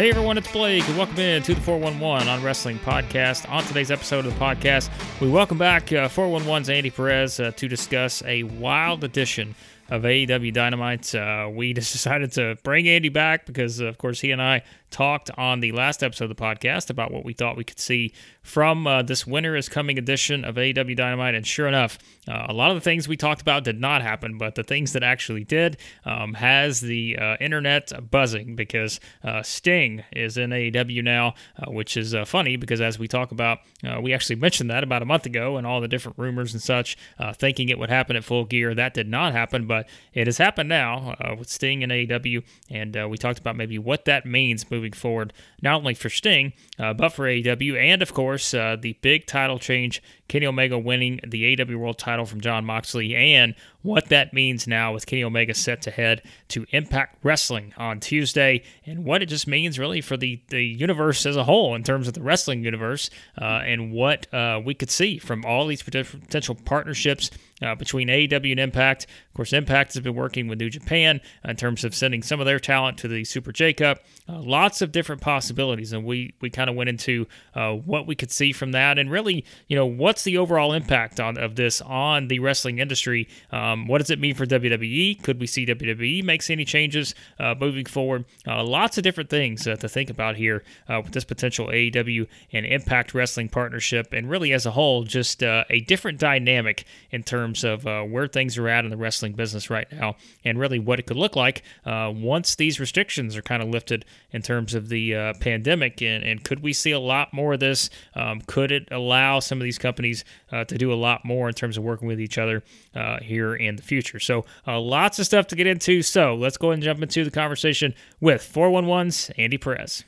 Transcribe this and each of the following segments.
Hey everyone, it's Blake, and welcome in to the 411 on Wrestling Podcast. On today's episode of the podcast, we welcome back uh, 411's Andy Perez uh, to discuss a wild edition of AEW Dynamite. Uh, we just decided to bring Andy back because, of course, he and I talked on the last episode of the podcast about what we thought we could see from uh, this winter is coming edition of AEW Dynamite. And sure enough, uh, a lot of the things we talked about did not happen, but the things that actually did um, has the uh, internet buzzing because uh, Sting is in AEW now, uh, which is uh, funny because as we talk about, we actually mentioned that about a month ago and all the different rumors and such, thinking it would happen at full gear. That did not happen, but it has happened now with Sting in AEW. And we talked about maybe what that means moving moving forward, not only for Sting, uh, but for AEW, and of course, uh, the big title change Kenny Omega winning the AEW World title from Jon Moxley, and what that means now with Kenny Omega set to head to Impact Wrestling on Tuesday, and what it just means really for the, the universe as a whole in terms of the wrestling universe, uh, and what uh, we could see from all these potential partnerships uh, between AEW and Impact. Of course, Impact has been working with New Japan in terms of sending some of their talent to the Super J Cup. Uh, lots of different possibilities, and we we kind of went into uh, what we could see from that, and really, you know, what's the overall impact on of this on the wrestling industry? Um, what does it mean for WWE? Could we see WWE makes any changes uh, moving forward? Uh, lots of different things uh, to think about here with this potential AEW and Impact Wrestling partnership, and really as a whole, just a different dynamic in terms of uh, where things are at in the wrestling business right now and really what it could look like uh, once these restrictions are kind of lifted in terms of the uh, pandemic. And, and, could we see a lot more of this? Um, could it allow some of these companies uh, to do a lot more in terms of working with each other uh, here in the future? So, uh, lots of stuff to get into. So, let's go and jump into the conversation with 411's Andy Perez.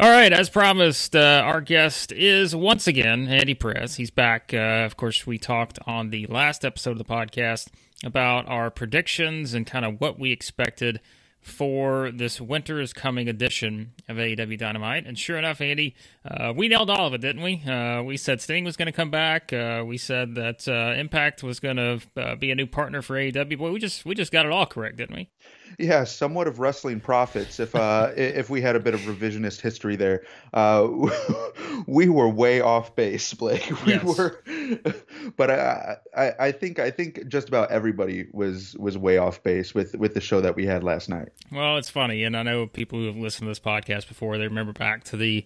All right, as promised, uh, our guest is once again Andy Perez. He's back. Uh, of course, we talked on the last episode of the podcast about our predictions and kind of what we expected for this winter is coming edition of AEW Dynamite. And sure enough, Andy, uh, we nailed all of it, didn't we? Uh, we said Sting was going to come back. Uh, we said that uh, Impact was going to uh, be a new partner for AEW. Boy, we just we just got it all correct, didn't we? Yeah, somewhat of wrestling prophets. If uh, if we had a bit of revisionist history there, uh, we were way off base, Blake. We yes. were, but I, I I think I think just about everybody was was way off base with with the show that we had last night. Well, it's funny, and I know people who have listened to this podcast before they remember back to the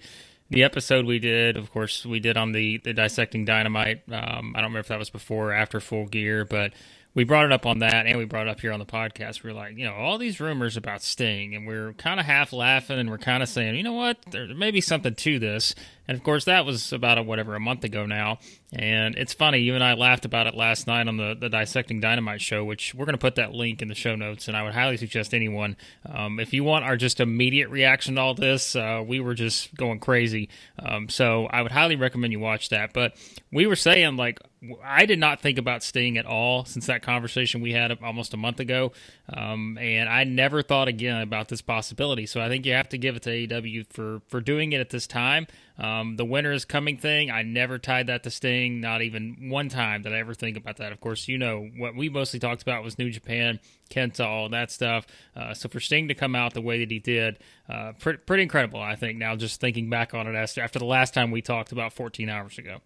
the episode we did, of course, we did on the, the dissecting dynamite. Um, I don't remember if that was before or after full gear, but we brought it up on that and we brought it up here on the podcast. We are like, you know, all these rumors about Sting, and we are kind of half laughing and we're kind of saying, you know what, there may be something to this. And of course, that was about a, whatever a month ago now. And it's funny, you and I laughed about it last night on the, the Dissecting Dynamite show, which we're going to put that link in the show notes. And I would highly suggest anyone, um, if you want our just immediate reaction to all this, uh, we were just going crazy. Um, so I would highly recommend you watch that. But we were saying, like, I did not think about Sting at all since that conversation we had almost a month ago. Um, and I never thought again about this possibility. So I think you have to give it to AEW for, for doing it at this time. Um, the winter is coming thing, I never tied that to Sting, not even one time did I ever think about that. Of course, you know, what we mostly talked about was New Japan, Kenta, all that stuff. Uh, so for Sting to come out the way that he did, uh, pretty, pretty incredible, I think, now just thinking back on it after, after the last time we talked about 14 hours ago.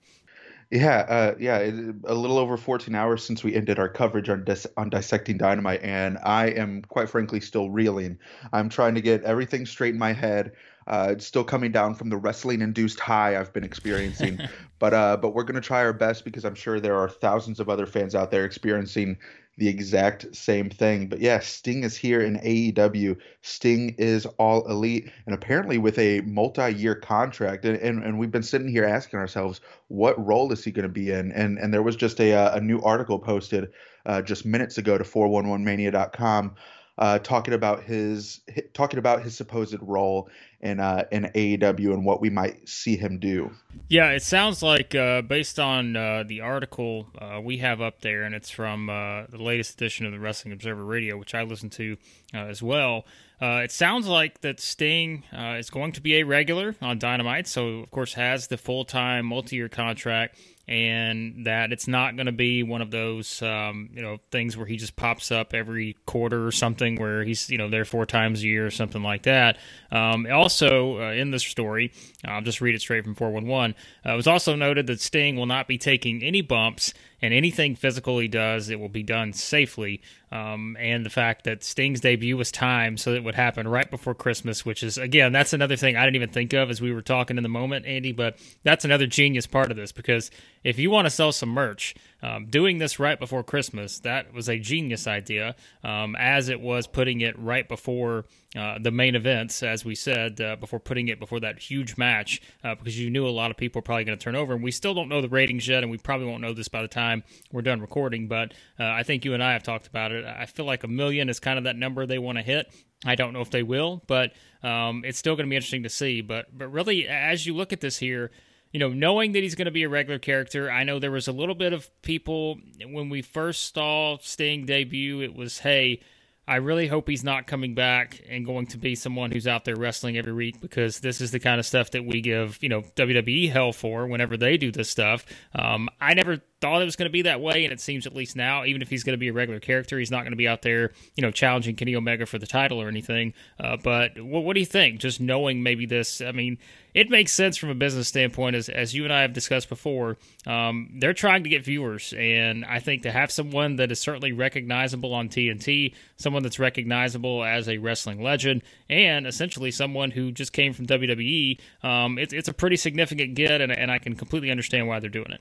Yeah, uh, yeah, a little over 14 hours since we ended our coverage on dis- on dissecting dynamite, and I am quite frankly still reeling. I'm trying to get everything straight in my head. Uh, it's still coming down from the wrestling-induced high I've been experiencing, but uh, but we're gonna try our best because I'm sure there are thousands of other fans out there experiencing the exact same thing. But yeah, Sting is here in AEW. Sting is all elite, and apparently with a multi-year contract. And and, and we've been sitting here asking ourselves, what role is he going to be in? And and there was just a a new article posted uh, just minutes ago to 411mania.com uh, talking about his talking about his supposed role in uh, in AEW and what we might see him do. Yeah, it sounds like uh, based on uh, the article uh, we have up there, and it's from uh, the latest edition of the Wrestling Observer Radio, which I listen to as well. it sounds like that Sting is going to be a regular on Dynamite, so of course has the full time multi year contract and that it's not going to be one of those um, you know things where he just pops up every quarter or something where he's you know there four times a year or something like that. Um, also, uh, in this story, I'll just read it straight from 411. Uh, it was also noted that Sting will not be taking any bumps and anything physical he does, it will be done safely. Um, and the fact that Sting's debut was timed so it would happen right before Christmas, which is again, that's another thing I didn't even think of as we were talking in the moment, Andy. But that's another genius part of this because if you want to sell some merch, um, doing this right before Christmas, that was a genius idea, um, as it was putting it right before uh, the main events, as we said, uh, before putting it before that huge match, uh, because you knew a lot of people were probably going to turn over. And we still don't know the ratings yet, and we probably won't know this by the time we're done recording. But uh, I think you and I have talked about it. I feel like a million is kind of that number they want to hit. I don't know if they will, but um, it's still going to be interesting to see. But but really, as you look at this here, you know, knowing that he's going to be a regular character, I know there was a little bit of people when we first saw Sting debut. It was, hey, I really hope he's not coming back and going to be someone who's out there wrestling every week because this is the kind of stuff that we give, you know, WWE hell for whenever they do this stuff. Um, I never thought it was going to be that way, and it seems at least now, even if he's going to be a regular character, he's not going to be out there, you know, challenging Kenny Omega for the title or anything. Uh, but what, what do you think? Just knowing maybe this, I mean, it makes sense from a business standpoint, as as you and I have discussed before. Um, they're trying to get viewers, and I think to have someone that is certainly recognizable on TNT, someone that's recognizable as a wrestling legend, and essentially someone who just came from WWE, um, it, it's a pretty significant get, and, and I can completely understand why they're doing it.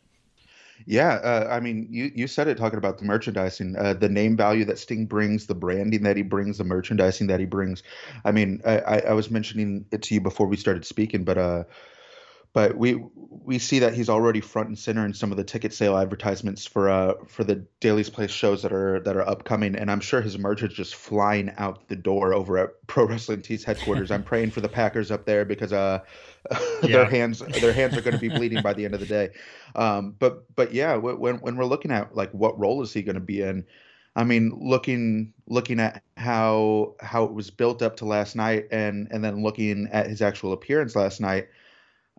Yeah, uh, I mean, you, you said it talking about the merchandising, uh, the name value that Sting brings, the branding that he brings, the merchandising that he brings. I mean, I, I was mentioning it to you before we started speaking, but uh, but we we see that he's already front and center in some of the ticket sale advertisements for uh for the Daily's Place shows that are that are upcoming, and I'm sure his merch is just flying out the door over at Pro Wrestling Tees headquarters. I'm praying for the Packers up there because uh yeah. their hands their hands are going to be bleeding by the end of the day. Um, but but yeah, when when we're looking at like what role is he going to be in? I mean, looking looking at how how it was built up to last night, and and then looking at his actual appearance last night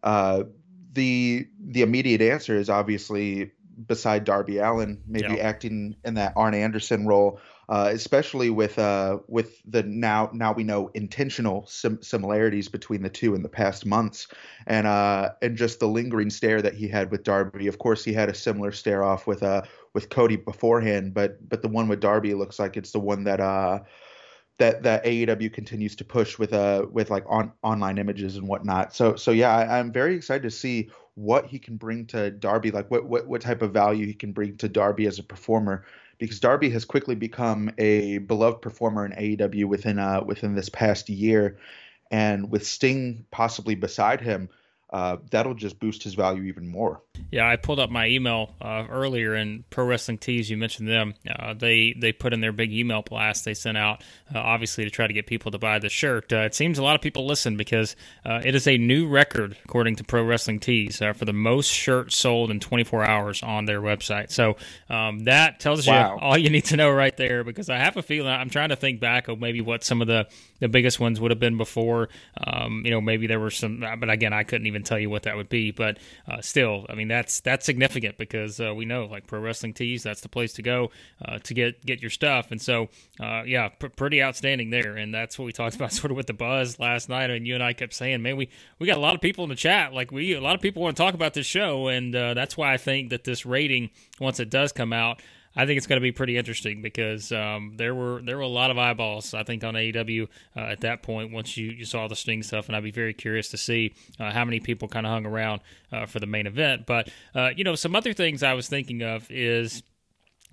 uh, the the immediate answer is obviously beside Darby Allin, maybe yep. acting in that Arn Anderson role, uh, especially with uh, with the now now we know intentional sim- similarities between the two in the past months, and uh, and just the lingering stare that he had with Darby. Of course, he had a similar stare off with uh with Cody beforehand, but but the one with Darby looks like it's the one that uh that that AEW continues to push with uh with like on online images and whatnot. So so yeah, I, am very excited to see what he can bring to Darby, like what, what what type of value he can bring to Darby as a performer, because Darby has quickly become a beloved performer in AEW within uh within this past year, and with Sting possibly beside him, uh, that'll just boost his value even more. Yeah, I pulled up my email uh, earlier, and Pro Wrestling Tees. You mentioned them. Uh, they they put in their big email blast they sent out, uh, obviously to try to get people to buy the shirt. Uh, it seems a lot of people listen because uh, it is a new record according to Pro Wrestling Tees for the most shirts sold in 24 hours on their website. So um, that tells wow. you all you need to know right there. Because I have a feeling I'm trying to think back of maybe what some of the the biggest ones would have been before. Um, you know, maybe there were some, but again, I couldn't even tell you what that would be. But uh, still, I mean, that's that's significant because uh, we know like pro wrestling tees, that's the place to go uh, to get get your stuff. And so, uh, yeah, pr- pretty outstanding there. And that's what we talked about sort of with the buzz last night. And you and I kept saying, man, we we got a lot of people in the chat. Like we a lot of people want to talk about this show, and uh, that's why I think that this rating, once it does come out. I think it's going to be pretty interesting because um, there were there were a lot of eyeballs I think on AEW uh, at that point once you, you saw the Sting stuff, and I'd be very curious to see uh, how many people kind of hung around uh, for the main event. But uh, you know, some other things I was thinking of is.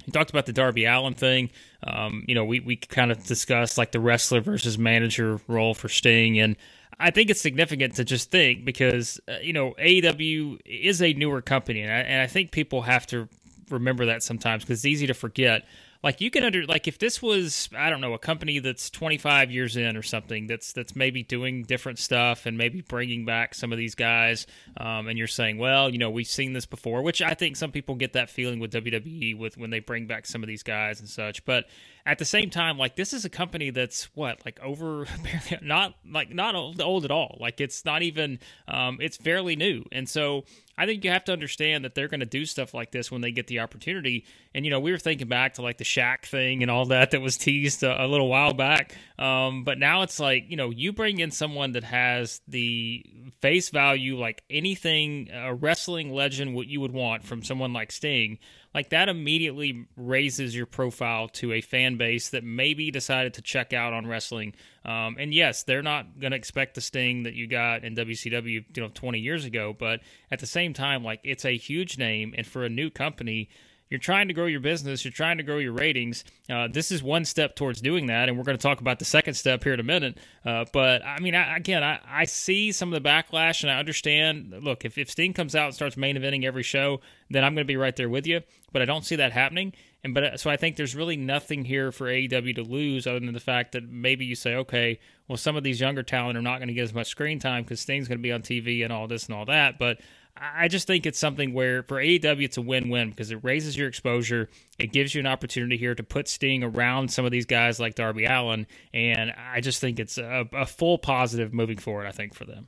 You talked about the Darby Allin thing. Um, you know, we, we kind of discussed like the wrestler versus manager role for Sting, and I think it's significant to just think because uh, you know AEW is a newer company, and I, and I think people have to remember that sometimes because it's easy to forget. Like you can under like if this was I don't know a company that's 25 years in or something that's that's maybe doing different stuff and maybe bringing back some of these guys, um, and you're saying, well, you know, we've seen this before, which I think some people get that feeling with WWE with when they bring back some of these guys and such, but at the same time, like this is a company that's what like over not like not old, old at all. Like it's not even um, it's fairly new, and so I think you have to understand that they're going to do stuff like this when they get the opportunity. And you know, we were thinking back to like the Shaq thing and all that that was teased a, a little while back. Um, but now it's like you know, you bring in someone that has the face value like anything a wrestling legend what you would want from someone like Sting like that immediately raises your profile to a fan base that maybe decided to check out on wrestling. Um, and yes, they're not going to expect the sting that you got in WCW, you know, 20 years ago. But at the same time, like it's a huge name, and for a new company, you're trying to grow your business, you're trying to grow your ratings. Uh, this is one step towards doing that, and we're going to talk about the second step here in a minute. Uh, but I mean, I, again, I, I see some of the backlash, and I understand. Look, if, if Sting comes out and starts main eventing every show, then I'm going to be right there with you. But I don't see that happening. And but uh, so I think there's really nothing here for AEW to lose other than the fact that maybe you say, okay, well, some of these younger talent are not going to get as much screen time because Sting's going to be on TV and all this and all that. But I just think it's something where for AEW it's a win-win because it raises your exposure. It gives you an opportunity here to put Sting around some of these guys like Darby Allin, and I just think it's a, a full positive moving forward. I think for them.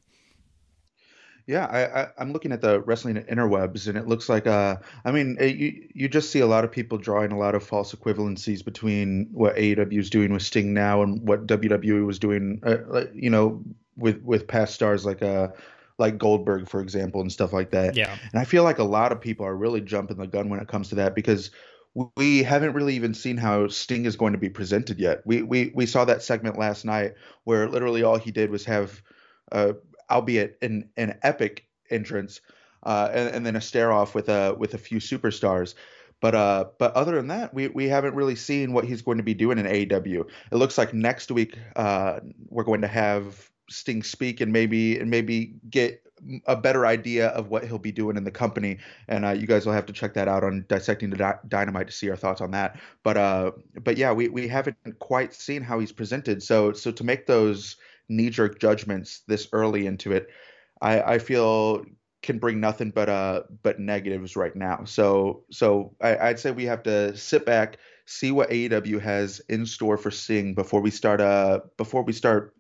Yeah, I, am looking at the wrestling interwebs, and it looks like, uh, I mean, it, you you just see a lot of people drawing a lot of false equivalencies between what AEW is doing with Sting now and what WWE was doing, uh, you know, with with past stars like uh like Goldberg, for example, and stuff like that. Yeah. And I feel like a lot of people are really jumping the gun when it comes to that because we haven't really even seen how Sting is going to be presented yet. We we we saw that segment last night where literally all he did was have, uh, albeit an an epic entrance, uh, and, and then a stare off with a with a few superstars. But uh, but other than that, we, we haven't really seen what he's going to be doing in AEW. It looks like next week uh, we're going to have Sting speak and maybe and maybe get a better idea of what he'll be doing in the company. And uh, you guys will have to check that out on dissecting the dynamite to see our thoughts on that. But uh, but yeah, we we haven't quite seen how he's presented. So so to make those knee jerk judgments this early into it, I I feel can bring nothing but uh but negatives right now. So so I, I'd say we have to sit back, see what AEW has in store for Sting before we start uh before we start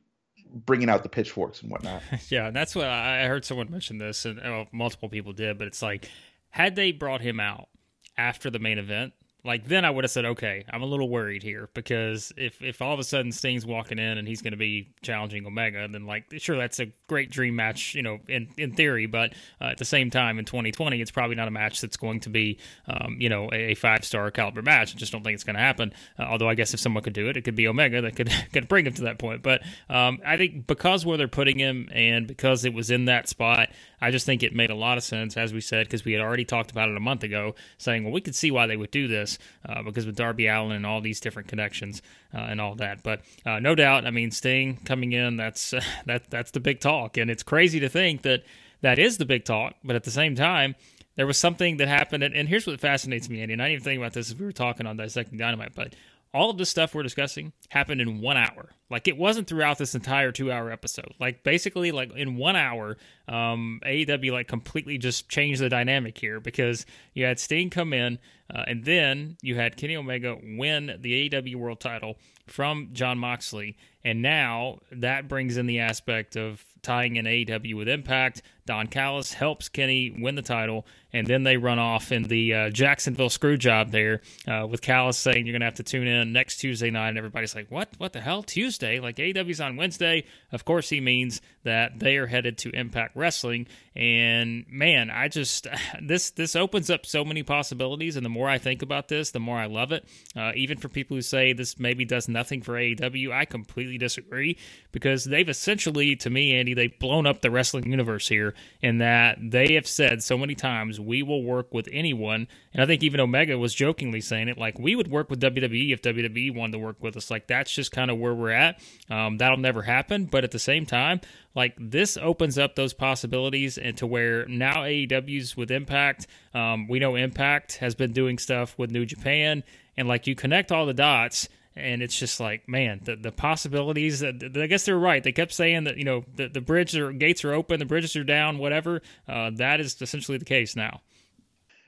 bringing out the pitchforks and whatnot. yeah, and that's what I heard someone mention this, and well, multiple people did. But it's like, had they brought him out after the main event, like then I would have said, okay, I'm a little worried here because if if all of a sudden Sting's walking in and he's going to be challenging Omega, then like sure that's a great dream match, you know, in in theory, but uh, at the same time in 2020, it's probably not a match that's going to be, um, you know, a, a five star caliber match. I just don't think it's going to happen. Uh, although I guess if someone could do it, it could be Omega that could could bring him to that point. But um, I think because where they're putting him and because it was in that spot, I just think it made a lot of sense, as we said, because we had already talked about it a month ago, saying, well, we could see why they would do this uh, because with Darby Allin and all these different connections uh, and all that. But uh, no doubt, I mean, Sting coming in, that's that that's the big talk, and it's crazy to think that that is the big talk. But at the same time, there was something that happened, and, and here's what fascinates me, Andy. And I didn't even think about this as we were talking on dissecting dynamite, but all of this stuff we're discussing happened in one hour. Like it wasn't throughout this entire two hour episode. Like basically, like in one hour, um, AEW like completely just changed the dynamic here because you had Sting come in, uh, and then you had Kenny Omega win the AEW World Title from Jon Moxley, and now that brings in the aspect of tying in AEW with Impact. Don Callis helps Kenny win the title, and then they run off in the uh, Jacksonville screw job there uh, with Callis saying you're going to have to tune in next Tuesday night. And everybody's like, what? What the hell? Tuesday? Like AEW's on Wednesday. Of course, he means that they are headed to Impact Wrestling. And man, I just this this opens up so many possibilities. And the more I think about this, the more I love it. Uh, even for people who say this maybe does nothing for AEW, I completely disagree because they've essentially, to me, Andy, they've blown up the wrestling universe here in that they have said so many times we will work with anyone. And I think even Omega was jokingly saying it like we would work with WWE if WWE wanted to work with us. Like that's just kind of where we're at. Um, that'll never happen. But at the same time, like this opens up those possibilities and to where now AEW's with Impact. Um, we know Impact has been doing stuff with New Japan, and like you connect all the dots and it's just like man the, the possibilities i guess they're right they kept saying that you know the, the bridge or gates are open the bridges are down whatever uh, that is essentially the case now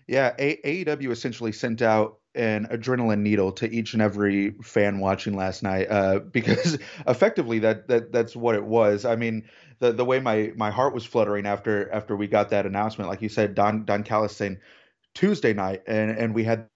yeah A- aew essentially sent out an adrenaline needle to each and every fan watching last night uh, because effectively that that that's what it was. I mean, the the way my my heart was fluttering after after we got that announcement, like you said, Don Don Callis saying Tuesday night, and and we had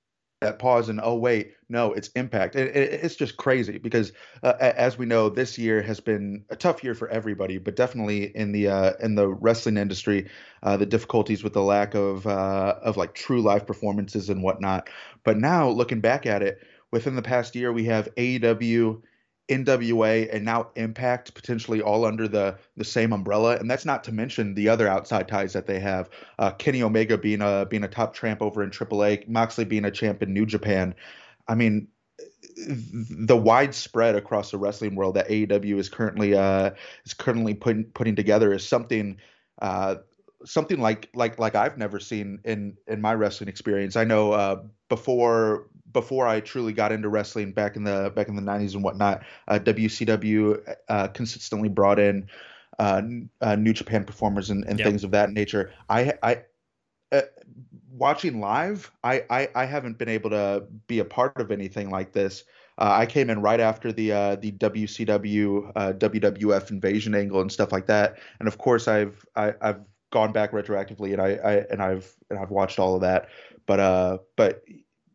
that pause and oh wait no it's impact it, it, it's just crazy because uh, as we know this year has been a tough year for everybody but definitely in the uh, in the wrestling industry uh, the difficulties with the lack of uh, of like true live performances and whatnot but now looking back at it within the past year we have AEW NWA and now Impact potentially all under the the same umbrella, and that's not to mention the other outside ties that they have. Uh, Kenny Omega being a being a top champ over in AAA, Moxley being a champ in New Japan. I mean, the widespread across the wrestling world that AEW is currently uh, is currently putting putting together is something uh, something like like like I've never seen in in my wrestling experience. I know uh, before before I truly got into wrestling back in the back in the 90s and whatnot, uh, WCW uh, consistently brought in uh, uh, New Japan performers and, and yep. things of that nature. I I uh, watching live, I, I I haven't been able to be a part of anything like this. Uh, I came in right after the uh, the WCW uh, WWF invasion angle and stuff like that, and of course I've I, have i have gone back retroactively and I, I and I've and I've watched all of that. But uh, but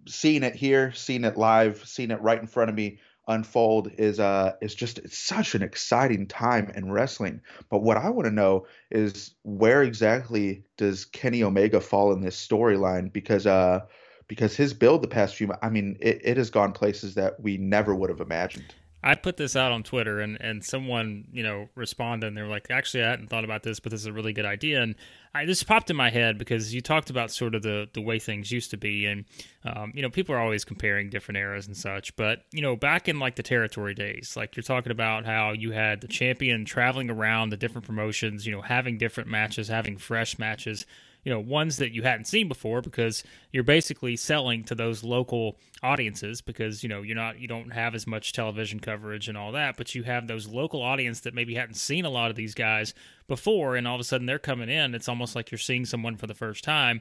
seeing it here, seeing it live, seeing it right in front of me unfold is uh is just it's such an exciting time in wrestling. But what I want to know is where exactly does Kenny Omega fall in this storyline? Because uh because his build the past few I mean it, it has gone places that we never would have imagined. I put this out on Twitter and, and someone, you know, responded and they were like, actually, I hadn't thought about this, but this is a really good idea. And I just popped in my head because you talked about sort of the, the way things used to be. And, um, you know, people are always comparing different eras and such. But, you know, back in like the territory days, like you're talking about how you had the champion traveling around the different promotions, you know, having different matches, having fresh matches you know ones that you hadn't seen before because you're basically selling to those local audiences because you know you're not you don't have as much television coverage and all that but you have those local audience that maybe hadn't seen a lot of these guys before and all of a sudden they're coming in. It's almost like you're seeing someone for the first time.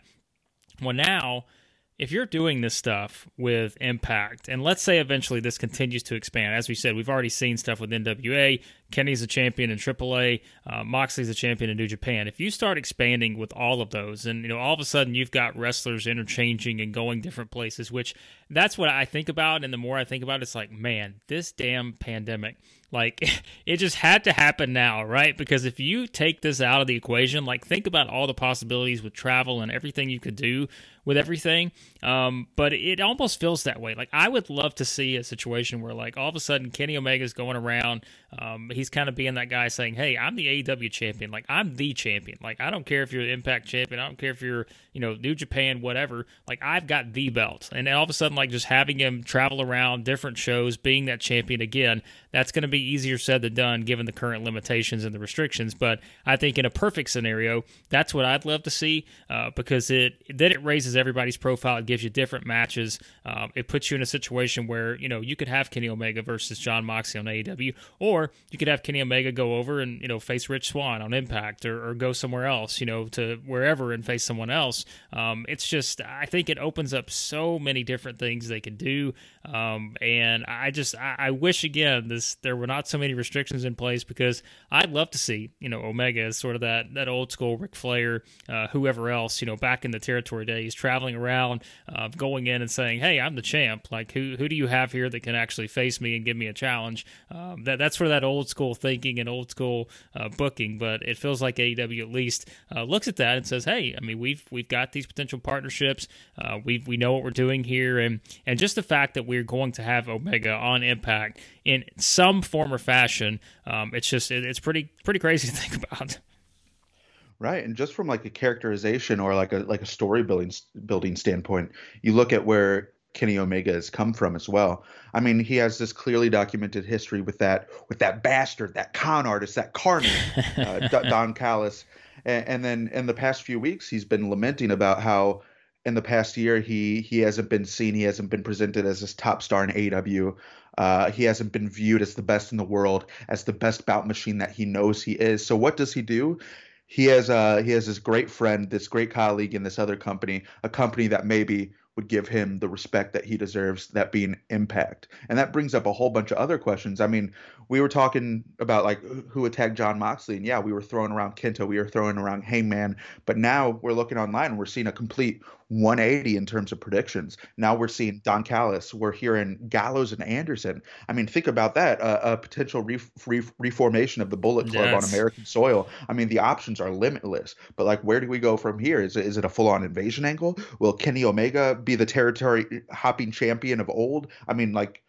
Well now if you're doing this stuff with Impact, and let's say eventually this continues to expand, as we said, we've already seen stuff with NWA. Kenny's a champion in AAA. Uh, Moxley's a champion in New Japan. If you start expanding with all of those, and you know, all of a sudden you've got wrestlers interchanging and going different places, which that's what I think about. And the more I think about it, it's like, man, this damn pandemic like it just had to happen now, right? Because if you take this out of the equation, like think about all the possibilities with travel and everything you could do with everything. Um, but it almost feels that way. Like I would love to see a situation where like all of a sudden Kenny Omega's going around. Um, he's kind of being that guy saying, "Hey, I'm the AEW champion. Like I'm the champion. Like I don't care if you're the Impact champion. I don't care if you're you know New Japan, whatever. Like I've got the belt." And all of a sudden, like just having him travel around different shows, being that champion again, that's going to be easier said than done given the current limitations and the restrictions. But I think in a perfect scenario, that's what I'd love to see uh, because it then it raises everybody's profile. It gives you different matches. Um, it puts you in a situation where you know you could have Kenny Omega versus Jon Moxley on AEW, or you could have Kenny Omega go over and you know face Rich Swann on Impact, or, or go somewhere else, you know, to wherever and face someone else. Um, it's just I think it opens up so many different things they can do, um, and I just I, I wish again this there were not so many restrictions in place because I'd love to see you know Omega as sort of that that old school Ric Flair, uh, whoever else you know back in the territory days, traveling around, uh, going in and saying, "Hey, I'm the champ. Like who who do you have here that can actually face me and give me a challenge?" Um, that that's of that old school thinking and old school uh, booking. But it feels like AEW at least uh, looks at that and says, "Hey, I mean we've we've got these potential partnerships. Uh, we we know what we're doing here, and and just the fact that we're going to have Omega on Impact in some form or fashion. Um, it's just it, it's pretty pretty crazy to think about. Right, and just from like a characterization or like a like a story building building standpoint, you look at where Kenny Omega has come from as well. I mean, he has this clearly documented history with that with that bastard, that con artist, that carny, uh, Don Callis, and, and then in the past few weeks, he's been lamenting about how in the past year he he hasn't been seen, he hasn't been presented as this top star in AEW. Uh, he hasn't been viewed as the best in the world, as the best bout machine that he knows he is. So what does he do? He has uh he has this great friend, this great colleague in this other company, a company that maybe would give him the respect that he deserves, that being Impact. And that brings up a whole bunch of other questions. I mean, we were talking about like who attacked Jon Moxley, and yeah, we were throwing around Kenta, we were throwing around Hangman, but now we're looking online and we're seeing a complete 180 in terms of predictions. Now we're seeing Don Callis, we're hearing Gallows and Anderson. I mean, think about that uh, a potential re- re- reformation of the Bullet Club yes. on American soil. I mean, the options are limitless. But like, where do we go from here? Is it, is it a full on invasion angle? Will Kenny Omega be the territory hopping champion of old? I mean, like,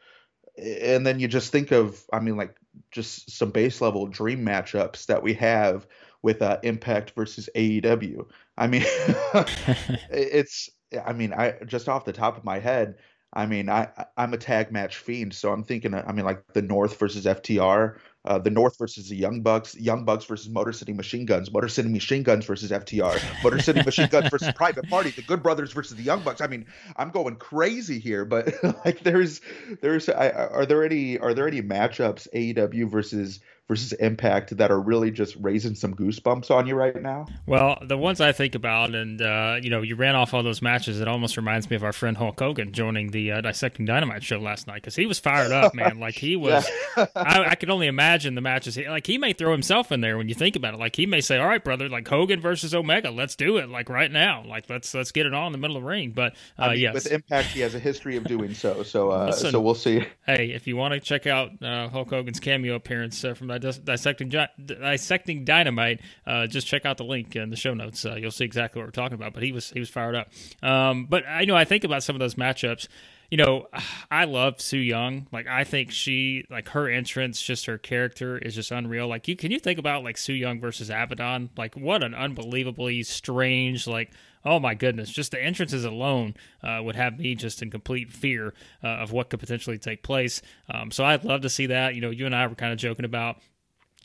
and then you just think of, I mean, like, just some base level dream matchups that we have with uh, Impact versus AEW. I mean, it's. I mean, I just off the top of my head, I mean, I I'm a tag match fiend, so I'm thinking. I mean, like the North versus FTR, uh, the North versus the Young Bucks, Young Bucks versus Motor City Machine Guns, Motor City Machine Guns versus FTR, Motor City Machine Guns versus Private Party, the Good Brothers versus the Young Bucks. I mean, I'm going crazy here, but like, there's there's I, are there any are there any matchups AEW versus versus Impact that are really just raising some goosebumps on you right now? Well, the ones I think about, and uh, you know, you ran off all those matches. It almost reminds me of our friend Hulk Hogan joining the uh, Dissecting Dynamite show last night because he was fired up, man. Like he was. I, I could only imagine the matches. He, Like he may throw himself in there when you think about it. Like he may say, "All right, brother, like Hogan versus Omega, let's do it. Like right now. Like let's let's get it on in the middle of the ring." But uh, I mean, yes, with Impact, he has a history of doing so. So uh, Listen, so we'll see. Hey, if you want to check out uh, Hulk Hogan's cameo appearance uh, from that Dissecting dissecting dynamite, uh, just check out the link in the show notes. Uh, you'll see exactly what we're talking about. But he was he was fired up. Um, but I know I think about some of those matchups. You know, I love Su Yung. Like I think she, like her entrance, just her character is just unreal. Like you, can you think about like Su Yung versus Abaddon? Like what an unbelievably strange, like oh my goodness, just the entrances alone uh, would have me just in complete fear uh, of what could potentially take place. Um, so I'd love to see that. You know, you and I were kind of joking about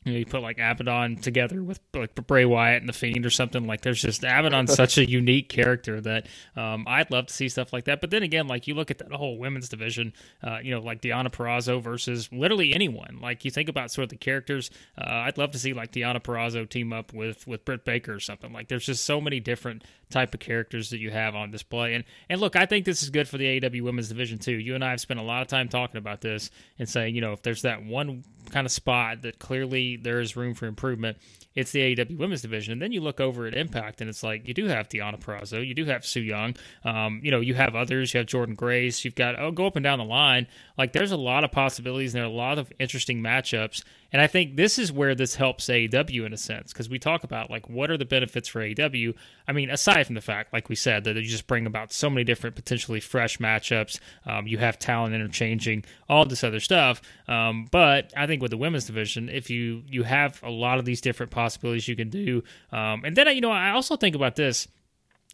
you know, you put like Abaddon together with like Bray Wyatt and the Fiend or something. Like, there's just Abaddon's such a unique character that um, I'd love to see stuff like that. But then again, like you look at that whole women's division, uh, you know, like Deonna Purrazzo versus literally anyone. Like you think about sort of the characters. Uh, I'd love to see like Deonna Purrazzo team up with with Britt Baker or something. Like, there's just so many different type of characters that you have on display. And and look, I think this is good for the AEW women's division too. You and I have spent a lot of time talking about this and saying, you know, if there's that one kind of spot that clearly there is room for improvement, it's the AEW women's division. And then you look over at Impact, and it's like you do have Deonna Purrazzo, you do have Su Yung, um, you know, you have others, you have Jordynne Grace, you've got oh, go up and down the line. Like there's a lot of possibilities, and there are a lot of interesting matchups. And I think this is where this helps AEW in a sense because we talk about like what are the benefits for AEW. I mean, aside from the fact, like we said, that you just bring about so many different potentially fresh matchups. Um, you have talent interchanging, all this other stuff. Um, but I think with the women's division, if you you have a lot of these different possibilities you can do, um, and then you know I also think about this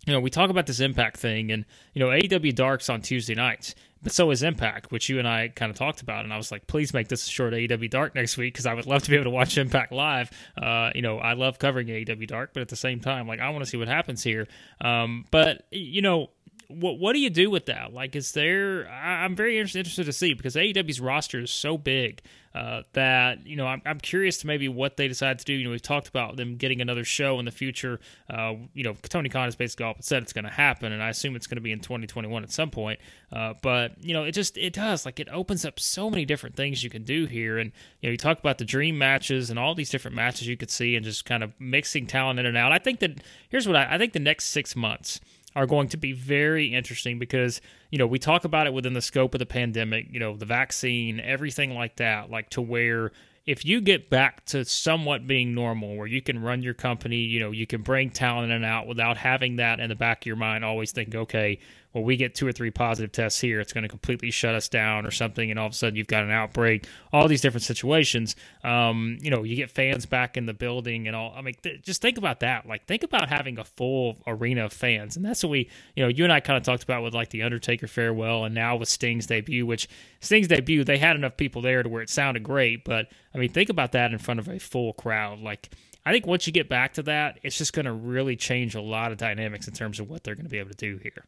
you know, we talk about this impact thing, and you know, AEW Dark's on Tuesday nights, but so is Impact, which you and I kind of talked about. And I was like, please make this a short AEW Dark next week because I would love to be able to watch Impact live. Uh, you know, I love covering AEW Dark, but at the same time, like, I want to see what happens here. Um, but, you know, what what do you do with that? Like, is there? I'm very interested to see because AEW's roster is so big uh, that you know I'm, I'm curious to maybe what they decide to do. You know, we've talked about them getting another show in the future. Uh, you know, Tony Khan has basically all said it's going to happen, and I assume it's going to be in 2021 at some point. Uh, but you know, it just it does like it opens up so many different things you can do here, and you know, you talk about the dream matches and all these different matches you could see, and just kind of mixing talent in and out. I think that here's what I, I think the next six months are going to be very interesting because you know we talk about it within the scope of the pandemic you know the vaccine everything like that like to where if you get back to somewhat being normal where you can run your company you know you can bring talent in and out without having that in the back of your mind always think okay well, we get two or three positive tests here, it's going to completely shut us down or something, and all of a sudden you've got an outbreak. All these different situations. Um, you know, you get fans back in the building and all. I mean, th- just think about that. Like, think about having a full arena of fans, and that's what we, you know, you and I kind of talked about with like the Undertaker farewell, and now with Sting's debut. Which Sting's debut, they had enough people there to where it sounded great, but I mean, think about that in front of a full crowd, like. I think once you get back to that, it's just going to really change a lot of dynamics in terms of what they're going to be able to do here.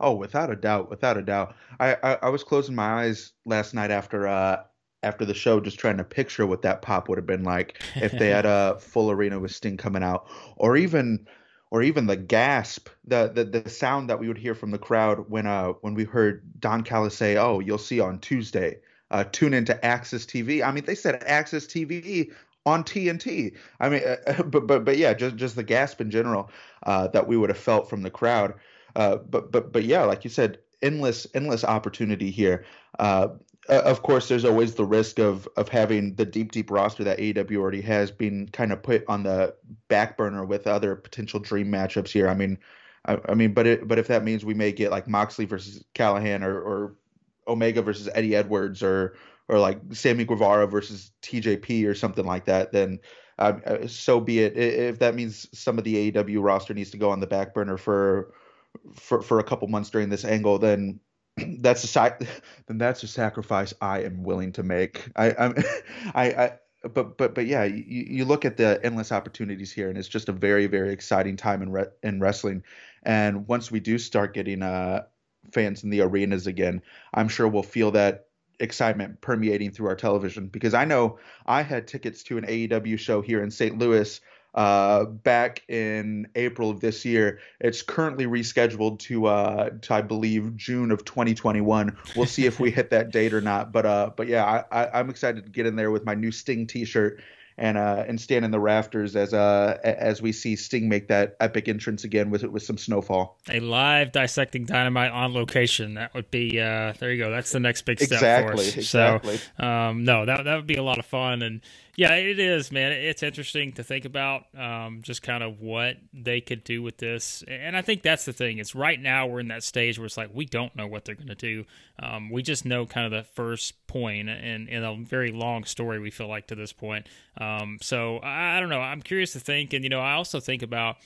Oh, without a doubt, without a doubt. I, I, I was closing my eyes last night after uh after the show, just trying to picture what that pop would have been like if they had a full arena with Sting coming out, or even or even the gasp, the, the the sound that we would hear from the crowd when uh when we heard Don Callis say, "Oh, you'll see on Tuesday." Uh, tune into AXS TV. I mean, they said AXS TV on TNT. I mean, uh, but but but yeah, just just the gasp in general uh, that we would have felt from the crowd. Uh, but but but yeah, like you said, endless endless opportunity here. Uh, of course, there's always the risk of of having the deep deep roster that AEW already has been kind of put on the back burner with other potential dream matchups here. I mean. I, I mean, but it, but if that means we may get like Moxley versus Callihan or, or Omega versus Eddie Edwards or or like Sammy Guevara versus TJP or something like that, then uh, uh, so be it. If that means some of the AEW roster needs to go on the back burner for for for a couple months during this angle, then that's a sac- then that's a sacrifice I am willing to make. I I'm, I I but but but yeah, you, you look at the endless opportunities here, and it's just a very very exciting time in re- in wrestling. And once we do start getting uh fans in the arenas again, I'm sure we'll feel that excitement permeating through our television because I know I had tickets to an AEW show here in St. Louis uh, back in April of this year. It's currently rescheduled to, uh, to I believe June of 2021. We'll see if we hit that date or not. But uh, but yeah, I, I, I'm excited to get in there with my new Sting T-shirt and uh, and stand in the rafters as uh as we see Sting make that epic entrance again with with some snowfall. A live dissecting dynamite on location. That would be uh there you go. That's the next big step exactly, for us. Exactly. So um no, that that would be a lot of fun and yeah, it is, man. It's interesting to think about um, just kind of what they could do with this. And I think that's the thing. It's right now we're in that stage where it's like we don't know what they're going to do. Um, we just know kind of the first point in, in a very long story, we feel like to this point. Um, so I, I don't know. I'm curious to think. And, you know, I also think about,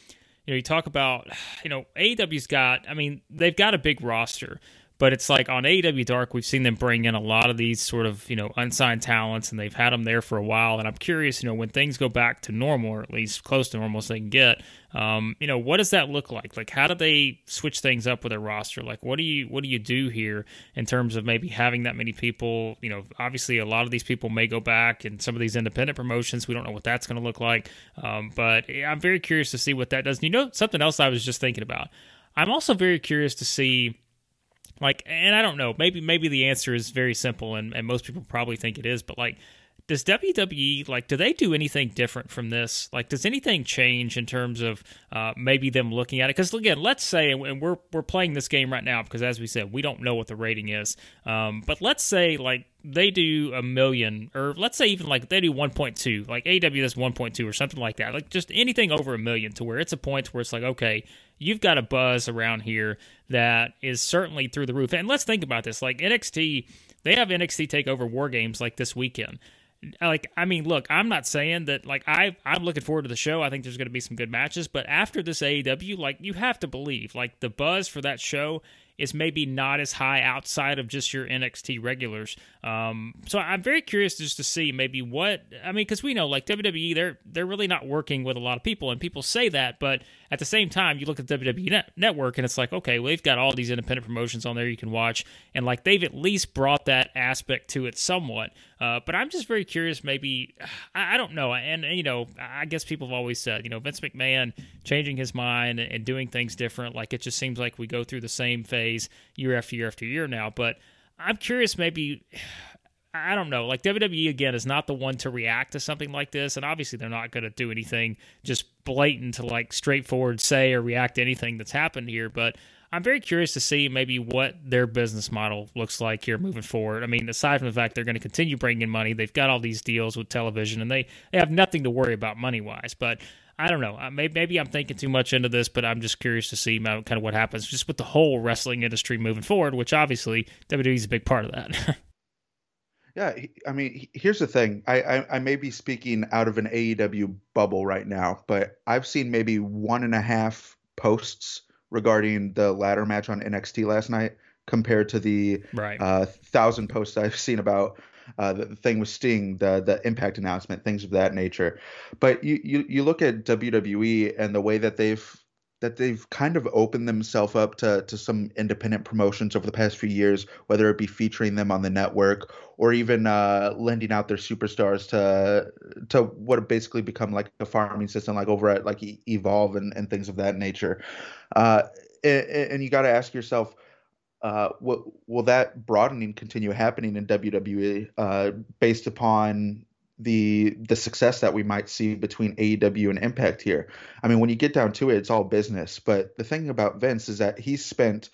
you know, you talk about, you know, AEW's got, I mean, they've got a big roster. But it's like on AEW Dark, we've seen them bring in a lot of these sort of you know unsigned talents, and they've had them there for a while. And I'm curious, you know, when things go back to normal, or at least close to normal as they can get, um, you know, what does that look like? Like, how do they switch things up with their roster? Like, what do you what do you do here in terms of maybe having that many people? You know, obviously a lot of these people may go back, and some of these independent promotions, we don't know what that's going to look like. Um, but I'm very curious to see what that does. And you know, something else I was just thinking about. I'm also very curious to see like, and I don't know, maybe maybe the answer is very simple, and, and most people probably think it is, but like, does WWE like do they do anything different from this? Like, does anything change in terms of uh, maybe them looking at it? Because again, let's say, and we're we're playing this game right now because as we said, we don't know what the rating is. Um, but let's say like they do a million, or let's say even like they do 1.2, like AEW does 1.2 or something like that. Like just anything over a million, to where it's a point where it's like, okay, you've got a buzz around here that is certainly through the roof. And let's think about this: like NXT, they have NXT Takeover War Games like this weekend like I mean, look, I'm not saying that like I I'm looking forward to the show. I think there's going to be some good matches, but after this AEW, like you have to believe like the buzz for that show is maybe not as high outside of just your NXT regulars. Um, so I'm very curious just to see maybe what I mean because we know like WWE they're they're really not working with a lot of people and people say that, but at the same time you look at the WWE net- network and it's like okay, well they've got all these independent promotions on there you can watch and like they've at least brought that aspect to it somewhat. Uh, but I'm just very curious maybe I, I don't know and, and, you know I guess people have always said you know Vince McMahon changing his mind and, and doing things different like it just seems like we go through the same phase phase year after year after year now. But I'm curious, maybe. I don't know. Like WWE again is not the one to react to something like this, and obviously they're not going to do anything just blatant to like straightforward say or react to anything that's happened here. But I'm very curious to see maybe what their business model looks like here moving forward. I mean, aside from the fact they're going to continue bringing in money, they've got all these deals with television, and they they have nothing to worry about money wise. But I don't know. Maybe, maybe I'm thinking too much into this, but I'm just curious to see kind of what happens just with the whole wrestling industry moving forward, which obviously WWE is a big part of that. yeah, I mean, here's the thing. I, I, I may be speaking out of an AEW bubble right now, but I've seen maybe one and a half posts regarding the ladder match on NXT last night compared to the right. uh, thousand posts I've seen about uh, the thing with Sting, the the Impact announcement, things of that nature. But you, you you look at WWE and the way that they've that they've kind of opened themselves up to to some independent promotions over the past few years, whether it be featuring them on the network or even uh, lending out their superstars to to what basically become like a farming system, like over at like Evolve and, and things of that nature. Uh, and, and you got to ask yourself. Uh, will, will that broadening continue happening in WWE uh, based upon the the success that we might see between AEW and Impact here. I mean, when you get down to it, it's all business. But the thing about Vince is that he's spent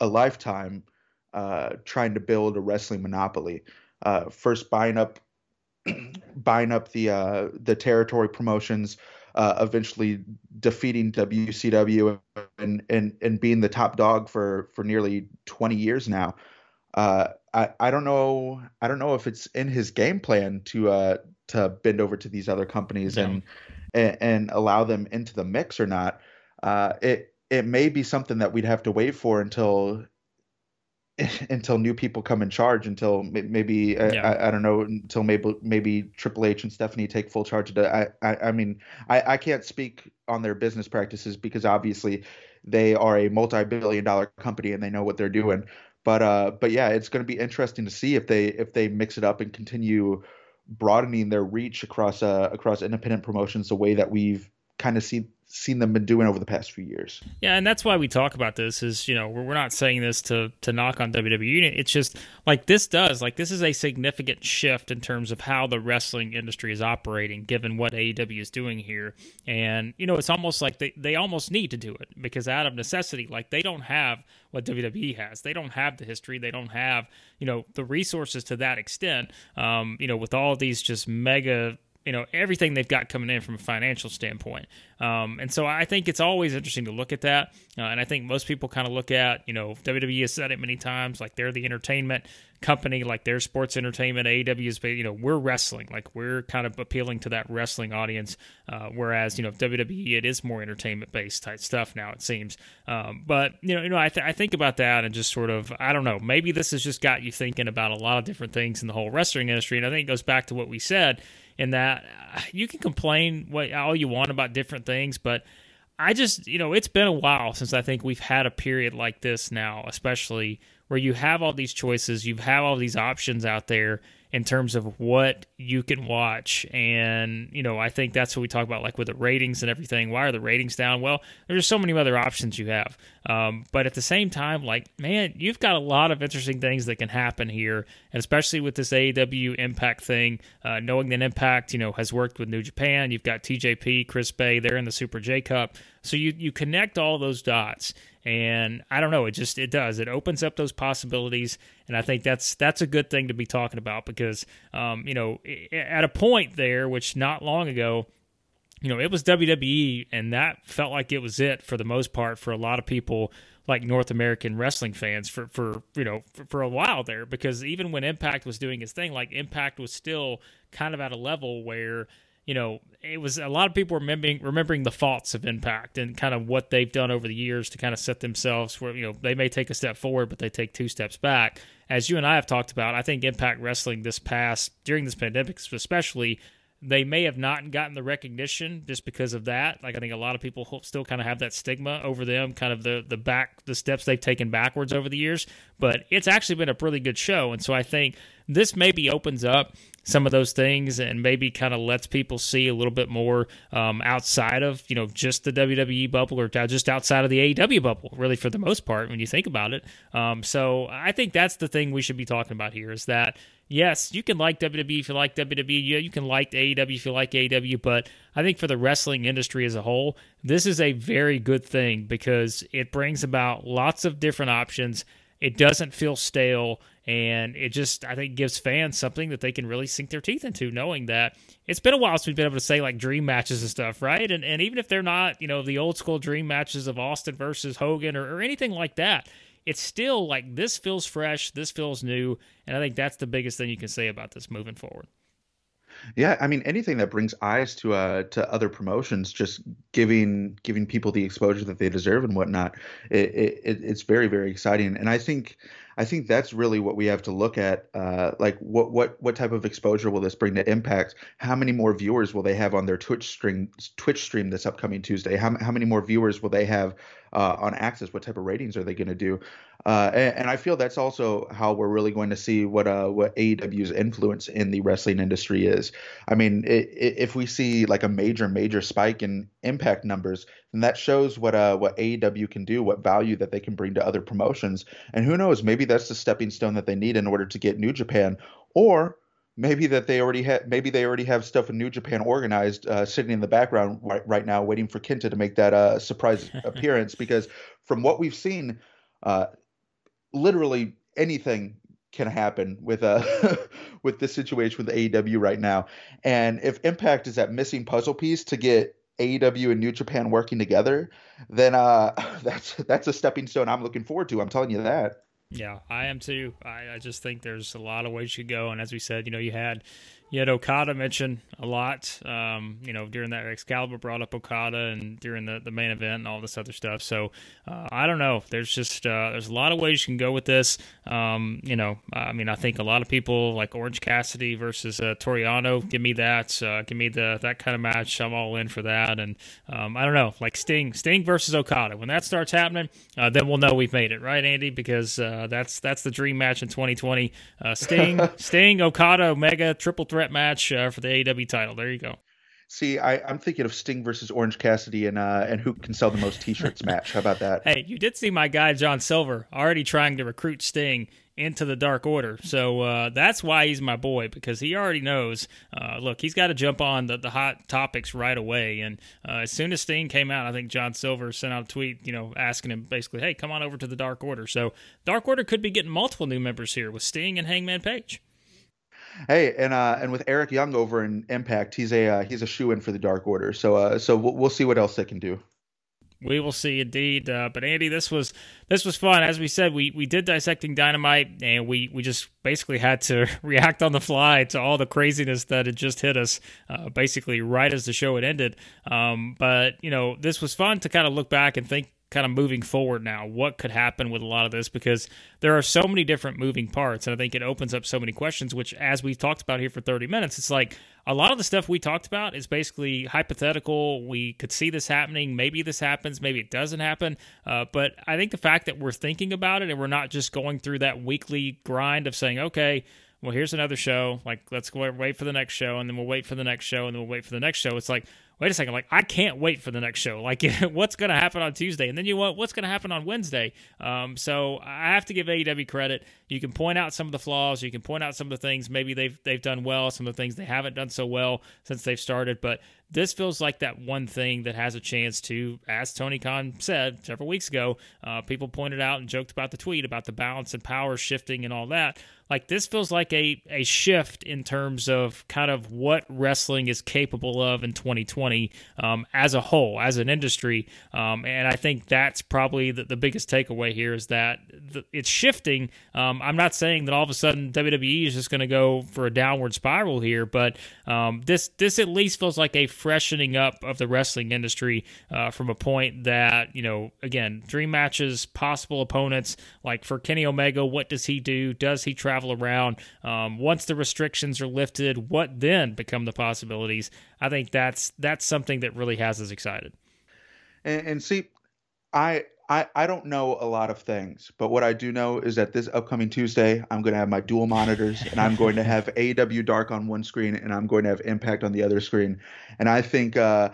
a lifetime uh, trying to build a wrestling monopoly. Uh, first buying up buying up the uh, the territory promotions, uh, eventually defeating WCW and, and and being the top dog for for nearly 20 years now. I, I don't know I don't know if it's in his game plan to uh to bend over to these other companies yeah. and, and, and allow them into the mix or not. Uh, it it may be something that we'd have to wait for until until new people come in charge until maybe uh, yeah. I, I, don't know until maybe maybe Triple H and Stephanie take full charge of it. I, I I mean I I can't speak on their business practices because obviously they are a multi-billion dollar company and they know what they're doing. But uh, but yeah, it's going to be interesting to see if they if they mix it up and continue broadening their reach across uh, across independent promotions the way that we've kind of seen seen them been doing over the past few years. Yeah, and that's why we talk about this. Is you know we're, we're not saying this to to knock on WWE. It's just like this does like this is a significant shift in terms of how the wrestling industry is operating, given what AEW is doing here. And you know it's almost like they they almost need to do it because out of necessity, like they don't have what WWE has. They don't have the history. They don't have you know the resources to that extent. Um, you know with all these just mega you know everything they've got coming in from a financial standpoint. Um, and so I think it's always interesting to look at that. Uh, and I think most people kind of look at you know WWE has said it many times like they're the entertainment company, like their sports entertainment. AEW is you know we're wrestling, like we're kind of appealing to that wrestling audience. Uh, whereas you know WWE it is more entertainment based type stuff now it seems. Um, but you know you know I, th- I think about that and just sort of I don't know maybe this has just got you thinking about a lot of different things in the whole wrestling industry. And I think it goes back to what we said in that you can complain what all you want about different things, but I just, you know, it's been a while since I think we've had a period like this now, especially where you have all these choices, you have all these options out there, in terms of what you can watch. And, you know, I think that's what we talk about, like with the ratings and everything. Why are the ratings down? Well, there's so many other options you have. Um, but at the same time, like, man, you've got a lot of interesting things that can happen here. And especially with this AEW Impact thing, uh, knowing that Impact, you know, has worked with New Japan, you've got TJP, Chris Bey, they're in the Super J Cup. So you, you connect all those dots and I don't know, it just it does. It opens up those possibilities, and I think that's that's a good thing to be talking about because um, you know at a point there, which not long ago, you know, it was WWE, and that felt like it was it for the most part for a lot of people like North American wrestling fans for for you know for, for, a while there because even when Impact was doing its thing, like Impact was still kind of at a level where you know, it was a lot of people remembering remembering the faults of Impact and kind of what they've done over the years to kind of set themselves where you know they may take a step forward, but they take two steps back. As you and I have talked about, I think Impact Wrestling this past during this pandemic, especially, they may have not gotten the recognition just because of that. Like I think a lot of people still kind of have that stigma over them, kind of the the back the steps they've taken backwards over the years. But it's actually been a really good show, and so I think this maybe opens up some of those things and maybe kind of lets people see a little bit more um, outside of you know just the WWE bubble or just outside of the AEW bubble, really for the most part when you think about it. Um, so I think that's the thing we should be talking about here is that yes, you can like WWE if you like WWE. Yeah, you can like AEW if you like AEW, but I think for the wrestling industry as a whole, this is a very good thing because it brings about lots of different options. It doesn't feel stale, and it just I think gives fans something that they can really sink their teeth into, knowing that it's been a while since we've been able to say like dream matches and stuff, right? And and even if they're not, you know, the old school dream matches of Austin versus Hogan or, or anything like that, it's still like this feels fresh, this feels new, and I think that's the biggest thing you can say about this moving forward. Yeah, I mean anything that brings eyes to uh to other promotions, just giving giving people the exposure that they deserve and whatnot, it, it it's very very exciting. And I think I think that's really what we have to look at. Uh, like, what what what type of exposure will this bring to Impact? How many more viewers will they have on their Twitch stream Twitch stream this upcoming Tuesday? How how many more viewers will they have uh, on Access? What type of ratings are they going to do? Uh, and, and, I feel that's also how we're really going to see what uh, what AEW's influence in the wrestling industry is. I mean, it, it, if we see like a major major spike in Impact numbers, then that shows what uh what AEW can do, what value that they can bring to other promotions, and who knows, maybe that's the stepping stone that they need in order to get New Japan, or maybe that they already have maybe they already have stuff in New Japan organized uh, sitting in the background right, right now waiting for Kenta to make that uh, surprise appearance. Because from what we've seen uh, literally anything can happen with uh with this situation with AEW right now. And if Impact is that missing puzzle piece to get AEW and New Japan working together, then uh that's that's a stepping stone I'm looking forward to. I'm telling you that. Yeah, I am too. I, I just think there's a lot of ways you go. And as we said, you know, you had you had Okada mentioned a lot, um, you know, during that Excalibur brought up Okada and during the, the main event and all this other stuff. So uh, I don't know. There's just uh, there's a lot of ways you can go with this. Um, you know, I mean, I think a lot of people like Orange Cassidy versus uh, Toru Yano. Give me that. Uh, give me the that kind of match. I'm all in for that. And um, I don't know, like Sting, Sting versus Okada. When that starts happening, uh, then we'll know we've made it, right, Andy? Because uh, that's that's the dream match in 2020. Sting, Sting, Okada, Omega, triple threat threat match uh, for the AEW title. There you go. See, I, am thinking of Sting versus Orange Cassidy and uh, and who can sell the most T-shirts match. How about that? Hey, you did see my guy John Silver already trying to recruit Sting into the Dark Order, so uh, that's why he's my boy because he already knows. Uh, look, he's got to jump on the, the hot topics right away, and uh, as soon as Sting came out, I think John Silver sent out a tweet, you know, asking him basically, "Hey, come on over to the Dark Order." So Dark Order could be getting multiple new members here with Sting and Hangman Page. Hey, and uh, and with Eric Young over in Impact, he's a uh, he's a shoe in for the Dark Order. So uh, so we'll, we'll see what else they can do. We will see, indeed. Uh, but Andy, this was this was fun. As we said, we we did dissecting dynamite, and we we just basically had to react on the fly to all the craziness that had just hit us, uh, basically right as the show had ended. Um, but you know, this was fun to kind of look back and think kind of moving forward now what could happen with a lot of this? Because there are so many different moving parts and i think it opens up so many questions which as we've talked about here for 30 minutes it's like a lot of the stuff we talked about is basically hypothetical. We could see this happening. Maybe this happens. Maybe it doesn't happen. Uh, but i think the fact that we're thinking about it and we're not just going through that weekly grind of saying okay well here's another show. Like let's go wait for the next show and then we'll wait for the next show and then we'll wait for the next show. It's like wait a second, like I can't wait for the next show. Like what's going to happen on Tuesday, and then you want what's going to happen on Wednesday. Um, so I have to give AEW credit. You can point out some of the flaws. You can point out some of the things maybe they've they've done well, some of the things they haven't done so well since they've started. But this feels like that one thing that has a chance to, as Tony Khan said several weeks ago, uh, people pointed out and joked about the tweet about the balance and power shifting and all that. Like this feels like a a shift in terms of kind of what wrestling is capable of in 2020 um, as a whole, as an industry. Um, and I think that's probably the, the biggest takeaway here is that the, it's shifting. Um, I'm not saying that all of a sudden WWE is just going to go for a downward spiral here, but um, this this at least feels like a freshening up of the wrestling industry uh, from a point that you know again dream matches, possible opponents. Like for Kenny Omega, what does he do? Does he travel around? Um, once the restrictions are lifted, what then become the possibilities? I think that's that's something that really has us excited. And, and see, I I, I don't know a lot of things, but what I do know is that this upcoming Tuesday, I'm going to have my dual monitors and I'm going to have AEW Dark on one screen and I'm going to have Impact on the other screen. And I think uh,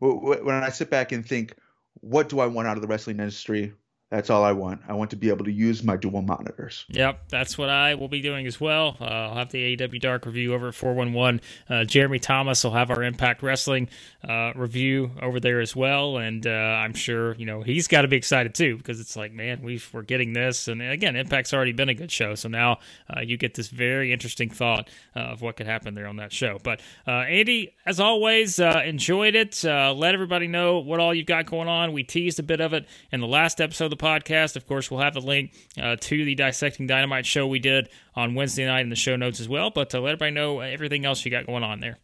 w- w- when I sit back and think, what do I want out of the wrestling industry? That's all I want. I want to be able to use my dual monitors. Yep, that's what I will be doing as well. Uh, I'll have the AEW Dark review over at 411. Uh, Jeremy Thomas will have our Impact Wrestling uh, review over there as well. And uh, I'm sure, you know, he's got to be excited too because it's like, man, we are getting this. And again, Impact's already been a good show. So now uh, you get this very interesting thought uh, of what could happen there on that show. But Andy, as always, enjoyed it. let everybody know what all you've got going on. We teased a bit of it in the last episode of the podcast. Of course, we'll have the link uh, to the Dissecting Dynamite show we did on Wednesday night in the show notes as well. But to let everybody know everything else you got going on there.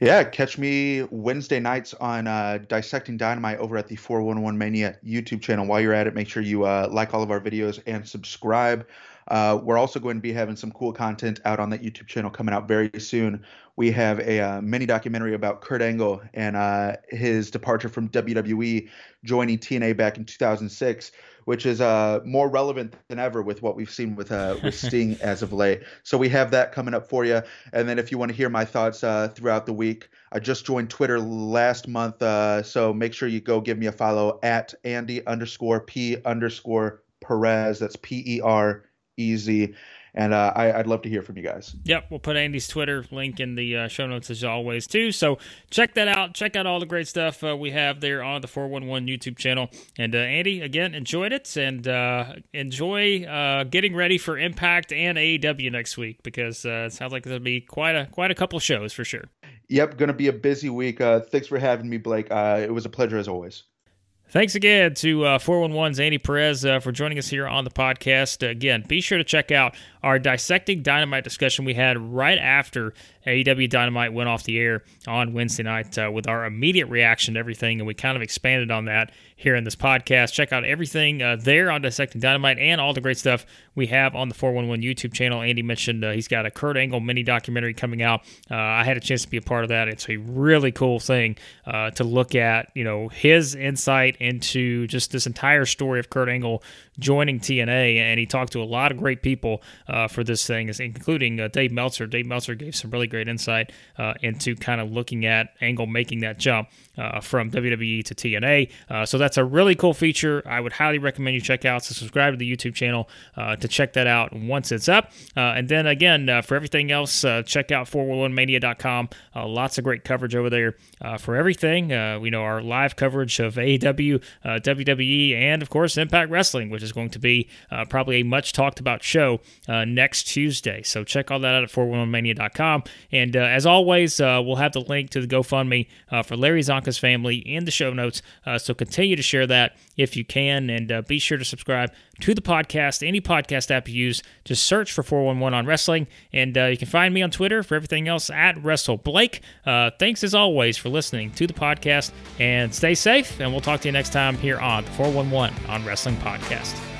Yeah, catch me Wednesday nights on uh, Dissecting Dynamite over at the 411 Mania YouTube channel. While you're at it, make sure you uh, like all of our videos and subscribe. Uh, we're also going to be having some cool content out on that YouTube channel coming out very soon. We have a uh, mini documentary about Kurt Angle and uh, his departure from WWE, joining TNA back in 2006, which is uh, more relevant than ever with what we've seen with uh, with Sting as of late. So we have that coming up for you. And then if you want to hear my thoughts uh, throughout the week, I just joined Twitter last month, so make sure you go give me a follow at Andy underscore P underscore Perez. That's P E R easy. And uh, I, would love to hear from you guys. Yep, we'll put Andy's Twitter link in the uh, show notes as always too. So check that out. Check out all the great stuff uh, we have there on the 411 YouTube channel. And uh, Andy, again, enjoyed it and uh, enjoy uh, getting ready for Impact and AEW next week because it sounds like there'll be quite a quite a couple shows for sure. Yep, going to be a busy week. thanks for having me, Blake. it was a pleasure as always. Thanks again to uh, 411's Andy Perez uh, for joining us here on the podcast. again, be sure to check out our dissecting dynamite discussion we had right after AEW Dynamite went off the air on Wednesday night uh, with our immediate reaction to everything, and we kind of expanded on that here in this podcast. Check out everything uh, there on Dissecting Dynamite and all the great stuff we have on the 411 YouTube channel. Andy mentioned uh, he's got a Kurt Angle mini documentary coming out. Uh, I had a chance to be a part of that. It's a really cool thing uh, to look at, you know, his insight into just this entire story of Kurt Angle joining TNA, and he talked to a lot of great people uh, for this thing, is including uh, Dave Meltzer. Dave Meltzer gave some really great insight uh, into kind of looking at Angle making that jump uh, from WWE to TNA. Uh, so that's a really cool feature. I would highly recommend you check out. So subscribe to the YouTube channel uh, to check that out once it's up. and then again, for everything else, check out 411mania.com. lots of great coverage over there for everything. we know our live coverage of AEW, WWE, and of course Impact Wrestling, which is going to be probably a much talked about show uh, next Tuesday. So check all that out at 411mania.com. And uh, as always, uh, we'll have the link to the GoFundMe uh, for Larry Csonka's family in the show notes. so continue to share that if you can. And be sure to subscribe to the podcast, any podcast app you use. Just search for 411 on wrestling. And you can find me on Twitter for everything else at WrestleBlake. thanks as always for listening to the podcast and stay safe. And we'll talk to you next time here on the 411 on Wrestling Podcast.